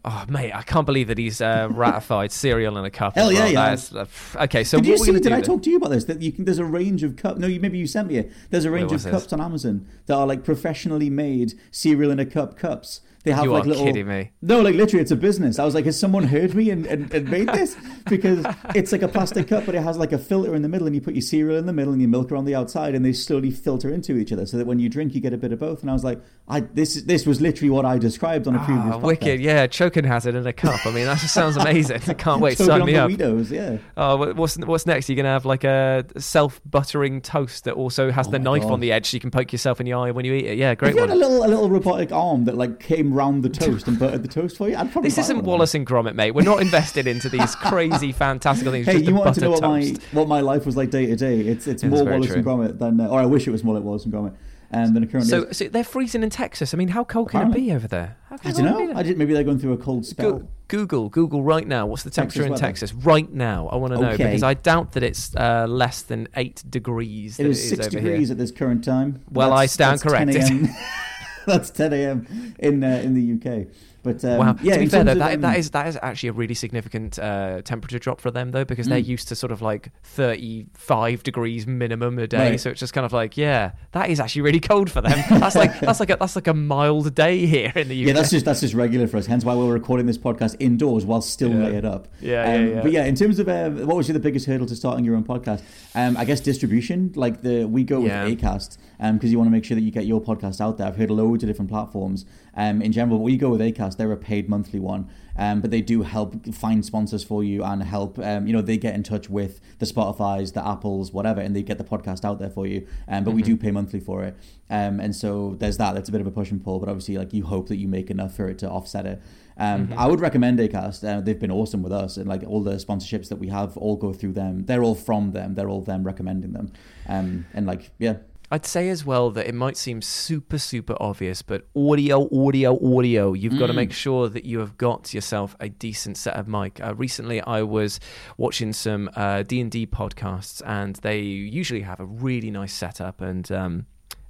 Oh mate, I can't believe that he's uh, (laughs) ratified cereal in a cup. Hell as well. yeah, yeah. That is- uh, okay, so did you see? Did I then- talk to you about this? That you can. There's a range of cup. No, you maybe you sent me it. There's a range of this? cups on Amazon that are like professionally made cereal in a cup cups. They have You like are little. kidding me. No, like literally, it's a business. I was like, has someone heard me and, and, and made this? (laughs) Because it's like a plastic cup, but it has like a filter in the middle, and you put your cereal in the middle and your milk around the outside, and they slowly filter into each other, so that when you drink, you get a bit of both. And I was like, I this is- this was literally what I described on a previous. Ah, podcast. wicked, yeah, choking hazard in a cup. I mean, that just sounds amazing. I can't wait. (laughs) Sign me the up. Yeah. Oh, what's what's next? You're gonna have like a self-buttering toast that also has the Oh my knife God. on the edge, so you can poke yourself in the eye when you eat it. Yeah, great If you had a little a little robotic arm that like came round the toast and buttered the toast for you, I'd probably. This isn't Wallace and Gromit, mate. We're not invested into these crazy, (laughs) fantastical things. Hey, you a wanted to know what my what my life was like day to day. It's it's Yeah, more that's Wallace and. Gromit than, uh, or I wish it was more Wallace and Gromit, um, than it currently So, is. so they're freezing in Texas. I mean, how cold can it be over there? How I don't it know. I did maybe they're going through a cold spell. Go- Google, Google right now. What's the Texas temperature in. Texas right now? I want to know Okay. because I doubt that it's uh, less than eight degrees. It that is six degrees Here. at this current time. Well, I stand 10 corrected. (laughs) (laughs) that's 10 a.m. in uh, in the UK. But um, wow. yeah, to be fair, though, of, that, um, that is that is actually a really significant uh, temperature drop for them, though, because they're Mm. used to sort of like thirty-five degrees minimum a day. Right. So it's just kind of like, yeah, that is actually really cold for them. (laughs) That's like that's like a that's like a mild day here in the UK. Yeah, that's just that's just regular for us. Hence why we're recording this podcast indoors while still Yeah. layered up. Yeah, Um, yeah, yeah. But yeah, in terms of uh, what was the biggest hurdle to starting your own podcast? Um, I guess distribution. Like the we go with Yeah. Acast because you want to make sure that you get your podcast out there. I've heard loads of different platforms. Um, in general, but we go with Acast. They're a paid monthly one, um, but they do help find sponsors for you and help. Um, you know, they get in touch with the Spotify's, the Apples, whatever, and they get the podcast out there for you. Um, but we do pay monthly for it, um, and so there's that. That's a bit of a push and pull, but obviously, like you hope that you make enough for it to offset it. Um, I would recommend Acast. Uh, they've been awesome with us, and like all the sponsorships that we have all go through them. They're all from them. They're all them recommending them, um, and like yeah. I'd say as well that it might seem super, super obvious, but audio, audio, audio. You've got to make sure that you have got yourself a decent set of mic. Uh, recently, I was watching some uh, D and D podcasts, and they usually have a really nice setup, and um,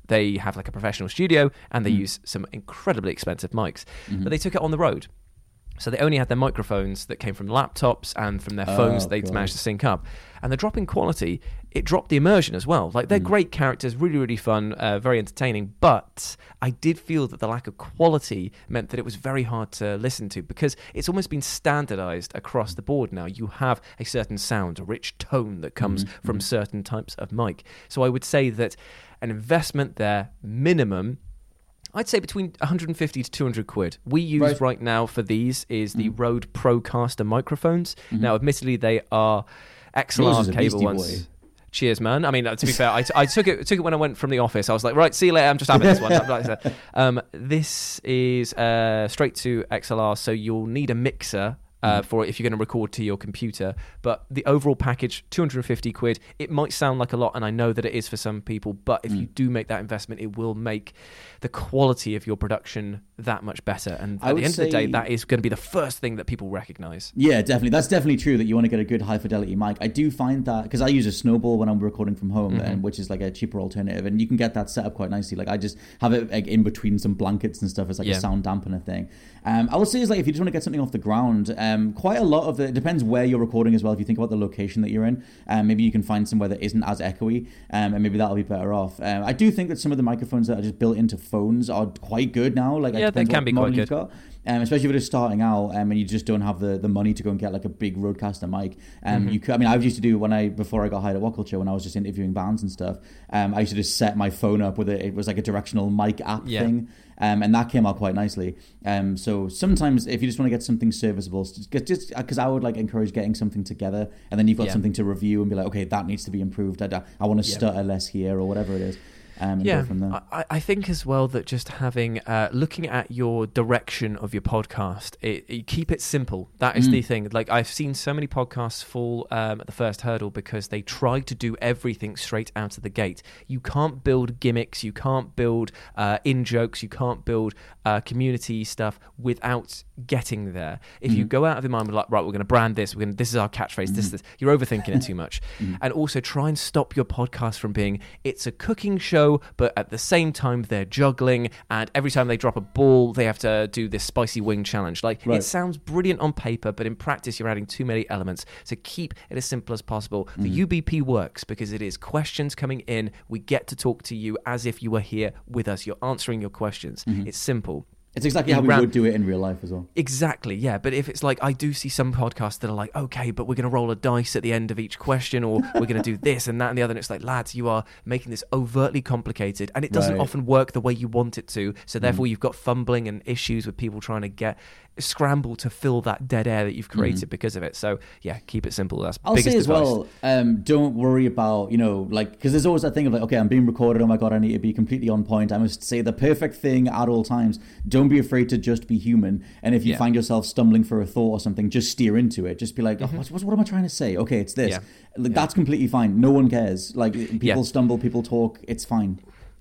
they have like a professional studio, and they use some incredibly expensive mics. But they took it on the road. So they only had their microphones that came from laptops and from their phones Oh, they'd God. managed to sync up. And the drop in quality, it dropped the immersion as well. Like they're Mm. great characters, really, really fun, uh, very entertaining. But I did feel that the lack of quality meant that it was very hard to listen to because it's almost been standardized across the board now. You have a certain sound, a rich tone that comes Mm-hmm. from certain types of mic. So I would say that an investment there, minimum, I'd say between 150 to 200 quid. We use Right. right, now for these is the Rode Procaster microphones. Now, admittedly, they are Mm-hmm. XLR cable ones. boy. Cheers, man. I mean, uh, to be fair, I, I took it took it when I went from the office. I was like, right, see you later. I'm just having this one. (laughs) Like I said. um, this is uh, straight to XLR, so you'll need a mixer. Uh, Mm. for it if you're going to record to your computer, but the overall package, 250 quid. It might sound like a lot, and I know that it is for some people. But if you Mm. do make that investment, it will make the quality of your production that much better. And at the end of the day, that is going to be the first thing that people recognize. Yeah, definitely. That's definitely true that you want to get a good high fidelity mic. I do find that because I use a snowball when I'm recording from home, Mm-hmm. and which is like a cheaper alternative, and you can get that set up quite nicely. Like I just have it like in between some blankets and stuff as like Yeah. a sound dampener thing. Um, I would say is like if you just want to get something off the ground, um, quite a lot of the it depends where you're recording as well. If you think about the location that you're in, um, maybe you can find somewhere that isn't as echoey, um, and maybe that'll be better off. Um, I do think that some of the microphones that are just built into phones are quite good now. Like Yeah, they can be quite good. got. Um, especially if you're starting out um, and you just don't have the, the money to go and get like a big roadcaster mic. Um, you could, I mean, I used to do when I before I got hired at WhatCulture when I was just interviewing bands and stuff. Um, I used to just set my phone up with it. It was like a directional mic app Yeah. thing. Um, and that came out quite nicely. Um, so sometimes, if you just want to get something serviceable, just because I would like encourage getting something together, and then you've got Yeah. something to review and be like, okay, that needs to be improved. I, I want to stutter less here or whatever it is. Um, yeah, from there. I, I think as well that just having uh, looking at your direction of your podcast, it, you keep it simple. That is the thing. Like I've seen so many podcasts fall um, at the first hurdle because they try to do everything straight out of the gate. You can't build gimmicks, you can't build uh, in jokes, you can't build uh, community stuff without getting there. If you mm-hmm. go out of your mind with like, right, we're going to brand this, we're going this is our catchphrase, this, mm-hmm. this, you're overthinking it too much. (laughs) Mm-hmm. And also try and stop your podcast from being it's a cooking show, but at the same time they're juggling, and every time they drop a ball, they have to do this spicy wing challenge. Like Right. it sounds brilliant on paper, but in practice you're adding too many elements. So keep it as simple as possible. The UBP works because it is questions coming in. We get to talk to you as if you were here with us. You're answering your questions. It's simple. It's exactly how we ran- would do it in real life as well. Exactly, yeah. But if it's like, I do see some podcasts that are like, okay, but we're going to roll a dice at the end of each question, or we're going to do this and that and the other. And it's like, lads, you are making this overtly complicated, and it doesn't Right. often work the way you want it to. So therefore, mm. you've got fumbling and issues with people trying to get scramble to fill that dead air that you've created because of it. So yeah, keep it simple. That's I'll biggest say as well, um, don't worry about, you know, like, because there's always that thing of like, okay, I'm being recorded. Oh my God, I need to be completely on point. I must say the perfect thing at all times. Don't be afraid to just be human. And if you Yeah. find yourself stumbling for a thought or something, just steer into it. Just be like, oh, what's, what's, what am I trying to say? Okay, it's this. Mm-hmm. Yeah. That's completely fine. No one cares. Like, people Yeah. stumble, people talk. It's fine.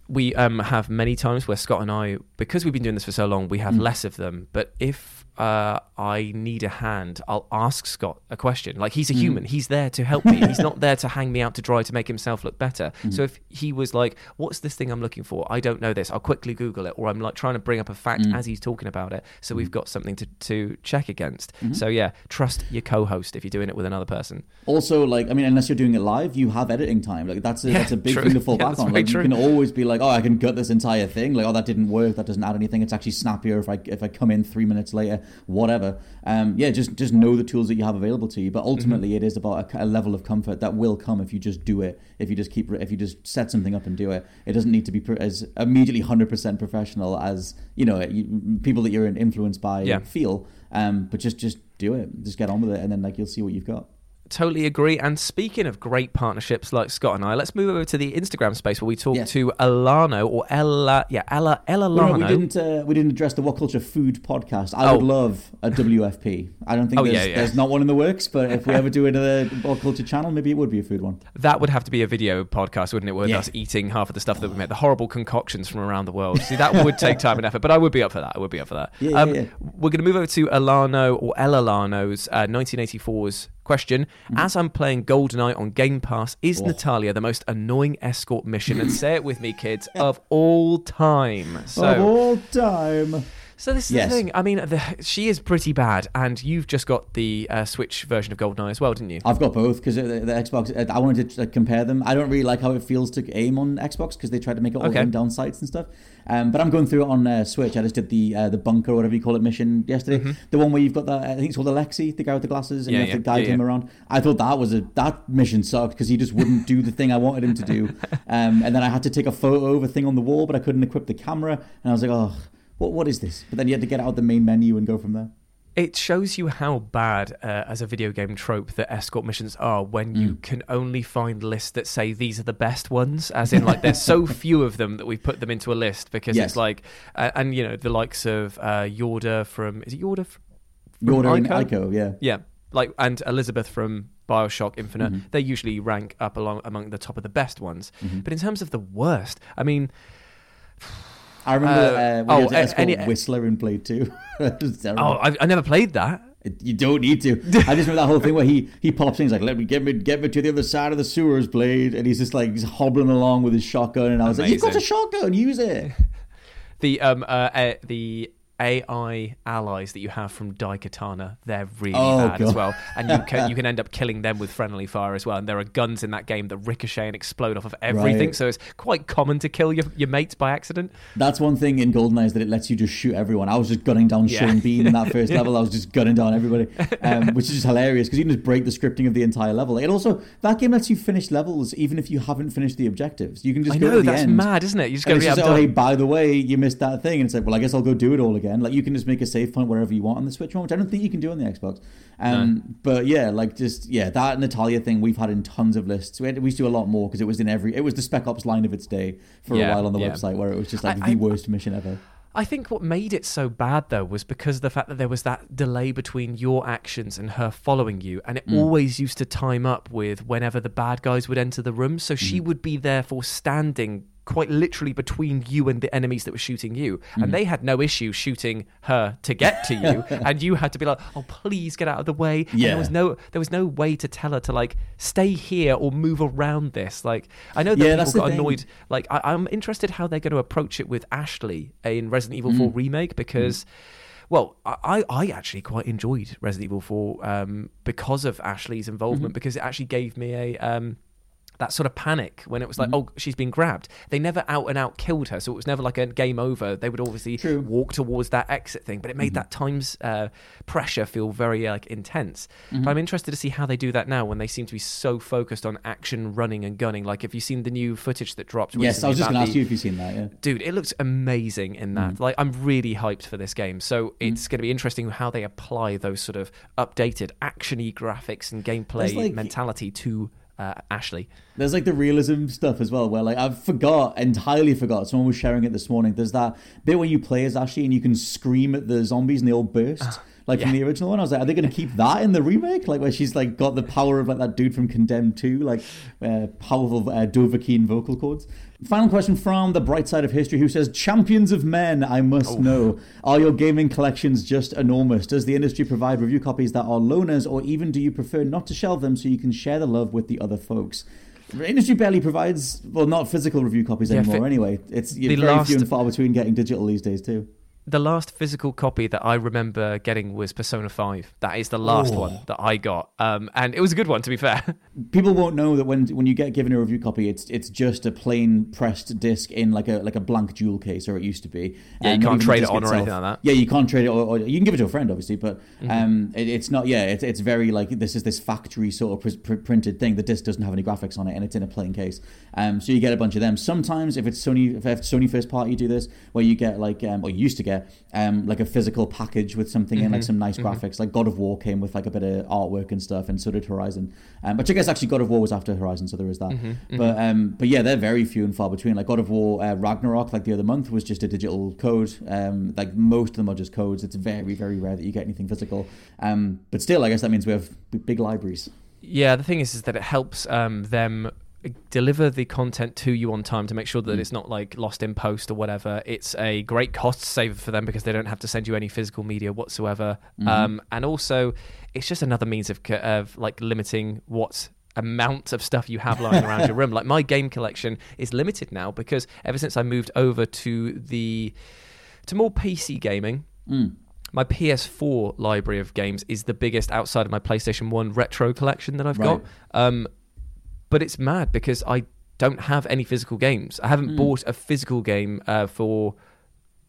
we um, have many times where Scott and I, because we've been doing this for so long, we Mm. have less of them. But if uh, I need a hand, I'll ask Scott a question. Like he's a Mm. human, he's there to help me. he's not (laughs) there to hang me out to dry to make himself look better. Mm. So if he was like, "What's this thing I'm looking for? I don't know this. I'll quickly Google it," or I'm like trying to bring up a fact Mm. as he's talking about it, so we've got something to to check against. Mm-hmm. So yeah, trust your co-host if you're doing it with another person. Also, like I mean, unless you're doing it live, you have editing time. Like that's a, Yeah, that's a big true. thing to fall (laughs) Yeah, back on. Like you can always be like, oh, I can gut this entire thing. Like, oh, that didn't work. That doesn't add anything. It's actually snappier if I if I come in three minutes later. Whatever. Um, yeah, just just know the tools that you have available to you. But ultimately, Mm-hmm. it is about a, a level of comfort that will come if you just do it. If you just keep if you just set something up and do it. It doesn't need to be pr- as immediately hundred percent professional as you know you, people that you're influenced by Yeah. feel. Um, but just just do it. Just get on with it, and then like you'll see what you've got. Totally agree. And speaking of great partnerships like Scott and I, let's move over to the Instagram space where we talk to Alano or Ella, yeah, Ella, Ella Well, no, we didn't. Uh, we didn't address the WhatCulture Food podcast. I Oh. would love a WFP. I don't think Oh, there's, yeah, yeah. there's not one in the works, but if we ever do another WhatCulture channel, maybe it would be a food one. That would have to be a video podcast, wouldn't it? With us eating half of the stuff that we make, the horrible concoctions from around the world. See, that would take time and effort, but I would be up for that. I would be up for that. Yeah, yeah, um. We're going to move over to Alano or Ella Lano's uh, 1984's question. Mm-hmm. As I'm playing GoldenEye on Game Pass, is Natalia the most annoying escort mission? And (laughs) say it with me, kids, of all time. So, of all time. So this is Yes. the thing. I mean, the, she is pretty bad, and you've just got the uh, Switch version of GoldenEye as well, didn't you? I've got both because the, the Xbox. uh, I wanted to like, compare them. I don't really like how it feels to aim on Xbox because they tried to make it all Okay. down sights and stuff. Um, but I'm going through it on uh, Switch. I just did the uh, the bunker or whatever you call it mission yesterday. The one where you've got the I think it's called Alexi, the guy with the glasses, and Mm-hmm. Yeah, you have to guide yeah, him yeah. around. I thought that was a that mission sucked because he just wouldn't do the thing I wanted him to do. (laughs) Um, and then I had to take a photo of a thing on the wall, but I couldn't equip the camera. And I was like, oh, what what is this? But then you had to get out the main menu and go from there. It shows you how bad, uh, as a video game trope, that escort missions are when you Mm. can only find lists that say these are the best ones. As in, like, there's so (laughs) few of them that we've put them into a list because Yes. it's like, uh, and you know, the likes of uh, Yorda from is it Yorda? From, from and Ico? Ico, yeah. Yeah, like and Elizabeth from Bioshock Infinite, Mm-hmm. they usually rank up along among the top of the best ones. Mm-hmm. But in terms of the worst, I mean, I remember Uh, uh, when oh, you had to escort any- Whistler in Blade 2. It was terrible. oh, I, I never played that. You don't need to. I just remember that whole thing where he he pops in, he's like, "Let me get me get me to the other side of the sewers, Blade," and he's just like he's hobbling along with his shotgun, and I was like, "You've got a shotgun, use it." (laughs) The um uh, uh the AI allies that you have from Daikatana, they're really Oh, bad as well, and you can you (laughs) can end up killing them with friendly fire as well. And there are guns in that game that ricochet and explode off of everything, Right. so it's quite common to kill your, your mates by accident. That's one thing in GoldenEye is that it lets you just shoot everyone. I was just gunning down Yeah. Sean Bean in that (laughs) first level. I was just gunning down everybody, um, which is just hilarious because you can just break the scripting of the entire level. It also that game lets you finish levels even if you haven't finished the objectives. You can just I go know to the that's end. mad, isn't it? You just go, "Yeah, just, oh, hey, by the way, you missed that thing. And it's like, well, I guess I'll go do it all again. Like, you can just make a save point wherever you want on the Switch one, which I don't think you can do on the Xbox. Um, But yeah, like, just, yeah, that Natalia thing we've had in tons of lists. We, had, we used to do a lot more because it was in every, it was the Spec Ops line of its day for Yeah, a while on the yeah. website where it was just like I- the I- worst mission ever. I think what made it so bad though was because of the fact that there was that delay between your actions and her following you, and it Mm. always used to time up with whenever the bad guys would enter the room. So Mm. she would be therefore standing quite literally between you and the enemies that were shooting you, Mm. and they had no issue shooting her to get to you, (laughs) and you had to be like, "Oh, please get out of the way." And Yeah. there was no there was no way to tell her to like stay here or move around this. Like I know that Yeah, people got thing. annoyed like I, I'm interested how they're going to approach it with Ashley in Resident Evil Mm. 4 remake because. Well, I, I actually quite enjoyed Resident Evil 4 um, because of Ashley's involvement, Mm-hmm. because it actually gave me a um, that sort of panic when it was like, Mm-hmm. oh, she's been grabbed. They never out and out killed her, so it was never like a game over. They would obviously True. Mm-hmm. walk towards that exit thing, but it made that times uh, pressure feel very like intense. Mm-hmm. But I'm interested to see how they do that now when they seem to be so focused on action, running, and gunning. Like, have you seen the new footage that dropped? Yes, I was just going to ask you if you've seen that, yeah. dude it looks amazing in that like i'm really hyped for this game so it's going to be interesting how they apply those sort of updated actiony graphics and gameplay like- mentality to uh, ashley There's like the realism stuff as well, where like I forgot entirely forgot. Someone was sharing it this morning. There's that bit where you play as Ashley and you can scream at the zombies and they all burst, like from yeah. the original one. I was like, are they going to keep that in the remake? Like where she's like got the power of like that dude from Condemned 2, like uh, powerful uh, Dovahkiin vocal cords. Final question from the bright side of history, who says, "Champions of men, I must oh. know, are your gaming collections just enormous? Does the industry provide review copies that are loaners, or even do you prefer not to shelve them so you can share the love with the other folks?" The industry barely provides, well, not physical review copies Yeah, anymore. fi- anyway, it's you're very last- few and far between getting digital these days too. The last physical copy that I remember getting was Persona 5. That is the last one that I got. Um, and it was a good one, to be fair. (laughs) People won't know that when when you get given a review copy, it's it's just a plain pressed disc in like a like a blank jewel case, or it used to be. Yeah, you Um, can't trade it on or anything like that. Yeah, you can't trade it, or, or you can give it to a friend, obviously, but Mm-hmm. um, it, it's not. Yeah, it's it's very like this is this factory sort of pr- pr- printed thing. The disc doesn't have any graphics on it, and it's in a plain case. Um, so you get a bunch of them. Sometimes, if it's Sony, if it's Sony first party you do this, where you get like, um, or you used to get um, like a physical package with something in, Mm-hmm. like some nice graphics. Like God of War came with like a bit of artwork and stuff, and so did Horizon. Um, which I guess actually God of War was after Horizon, so there is that. Mm-hmm, But um, but yeah, they're very few and far between. Like God of War uh, Ragnarok, like the other month, was just a digital code. Um, like most of them are just codes. It's very very rare that you get anything physical. Um, but still, I guess that means we have b- big libraries. Yeah, the thing is, is that it helps um, them deliver the content to you on time to make sure that it's not like lost in post or whatever. It's a great cost saver for them because they don't have to send you any physical media whatsoever. Um, and also, it's just another means of, of like limiting what amount of stuff you have lying around your (laughs) room. Like my game collection is limited now because ever since I moved over to the to more PC gaming. My PS4 library of games is the biggest outside of my PlayStation 1 retro collection that I've got. Um, but it's mad because I don't have any physical games. I Hmm. haven't bought a physical game uh, for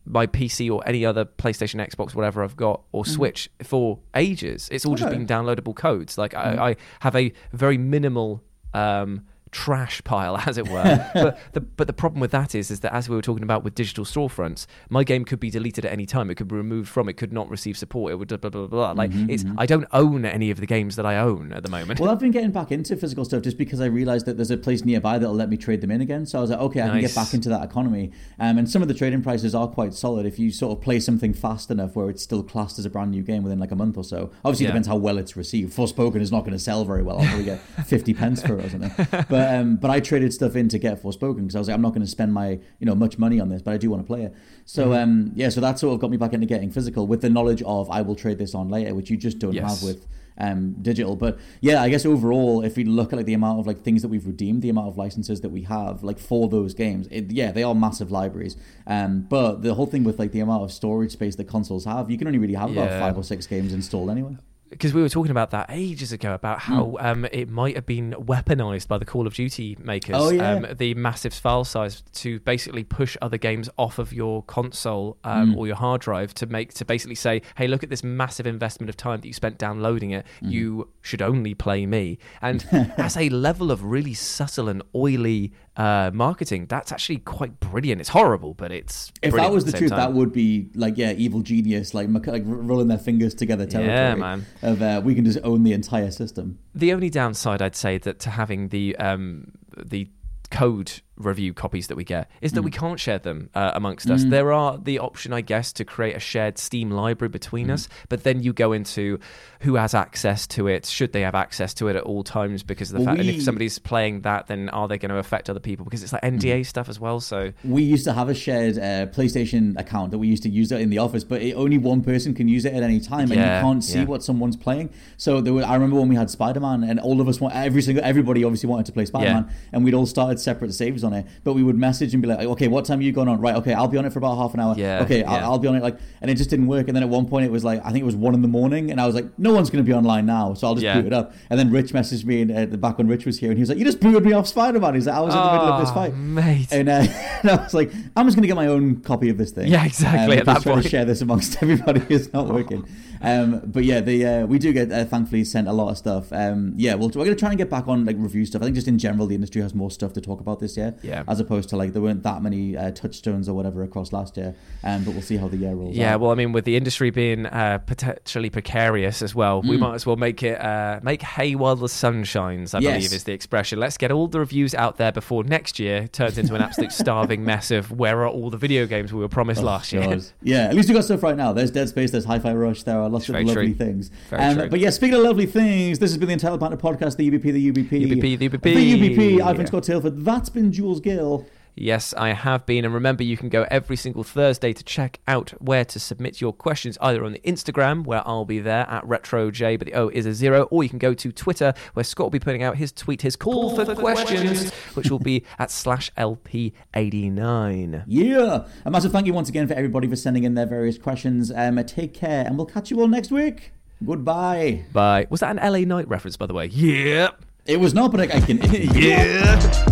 my PC or any other PlayStation, Xbox, whatever I've got, or Switch for ages. It's all just Hmm. Been downloadable codes. Like Hmm. I, I have a very minimal um, trash pile, (laughs) as it were. but (laughs) the but the problem with that is is that as we were talking about with digital storefronts, my game could be deleted at any time. It could be removed from. It could not receive support. It would blah blah blah. blah. Like it's I don't own any of the games that I own at the moment. Mm-hmm. Well, I've been getting (laughs) back into physical stuff just because I realized that there's a place nearby that'll let me trade them in again. So I was like, okay, I can get back into that economy. Um, and some of the trading prices are quite solid if you sort of play something fast enough where it's still classed as a brand new game within like a month or so. Obviously, it Yeah. depends how well it's received. Forspoken is not going to sell very well. I'll probably get 50 pence for it or something. But um, but I traded stuff in to get Forspoken because I was like, I'm not going to spend my you know much money on this, but I do want to play it. So Mm-hmm. um, yeah, so that sort of got me back into getting physical with the knowledge of I will trade this on later, which you just don't Yes. have with um, digital. But yeah, I guess overall, if we look at like the amount of like things that we've redeemed, the amount of licenses that we have like for those games, it, yeah, they are massive libraries. Um, but the whole thing with like the amount of storage space that consoles have, you can only really have about five or six games installed anyway. Because we were talking about that ages ago about how Hmm. um, it might have been weaponized by the Call of Duty makers. Oh, yeah. um, the massive file size to basically push other games off of your console um, Hmm. or your hard drive to make to basically say, hey, look at this massive investment of time that you spent downloading it. Hmm. You should only play me. And (laughs) as a level of really subtle and oily uh, marketing, that's actually quite brilliant. It's horrible, but it's If that was at the truth, time. that would be like yeah, evil genius, like like rolling their fingers together territory. Yeah, man. Of uh, we can just own the entire system. The only downside I'd say that to having the um, the code review copies that we get is that we can't share them uh, amongst us. There are the option, I guess, to create a shared Steam library between us, but then you go into who has access to it, should they have access to it at all times because of the Well, fact, and if somebody's playing that, then are they going to affect other people because it's like NDA stuff as well. So We used to have a shared uh, PlayStation account that we used to use it in the office, but it, only one person can use it at any time, and Yeah, you can't see yeah. what someone's playing. So there were, I remember when we had Spider Man, and all of us want every single everybody obviously wanted to play Spider Man, and we'd all started separate saves on it. But we would message and be like, okay, what time are you going on? Right, okay, I'll be on it for about half an hour. Yeah, okay, yeah. I'll, I'll be on it like, and it just didn't work. And then at one point it was like, I think it was one in the morning, and I was like, no one's going to be online now, so I'll just Yeah. boot it up. And then Rich messaged me uh, back when Rich was here, and he was like, you just booted me off Spider Man. He's like, I was in the middle of this Oh, fight, mate. and, uh, (laughs) and I was like, I'm just going to get my own copy of this thing. Yeah, exactly, Um, at that point. to share this amongst (laughs) everybody is not working. Um, but yeah, the uh, we do get uh, thankfully sent a lot of stuff. Um, yeah, we'll, we're going to try and get back on like review stuff. I think just in general, the industry has more stuff to talk about this year. Yeah. As opposed to like there weren't that many uh, touchstones or whatever across last year. Um, but we'll see how the year rolls. Yeah, out. well, I mean, with the industry being uh, potentially precarious as well, Mm. we might as well make it uh, make hay while the sun shines. I Yes. believe is the expression. Let's get all the reviews out there before next year turns into an absolute starving mess of where are all the video games we were promised last year. Oh, God. Yeah, at least we got stuff right now. There's Dead Space, there's Hi-Fi Rush, there are lots of lovely true. things. Very Um. But yeah, speaking of lovely things, this has been the Entire Banter podcast, the UBP, the UBP, UBP, the UBP. the UBP. I've been Yeah. Scott Tailford. That's been Jules Gill. Yes, I have been. And remember, you can go every single Thursday to check out where to submit your questions, either on the Instagram, where I'll be there at RetroJ, but the O is a zero, or you can go to Twitter, where Scott will be putting out his tweet, his call, for, questions, which will be at slash LP89. (laughs) Yeah. A massive thank you once again for everybody for sending in their various questions. Um, take care, and we'll catch you all next week. Goodbye. Bye. Was that an LA Night reference, by the way? Yeah. It was not, but I, I can. (laughs) Yeah.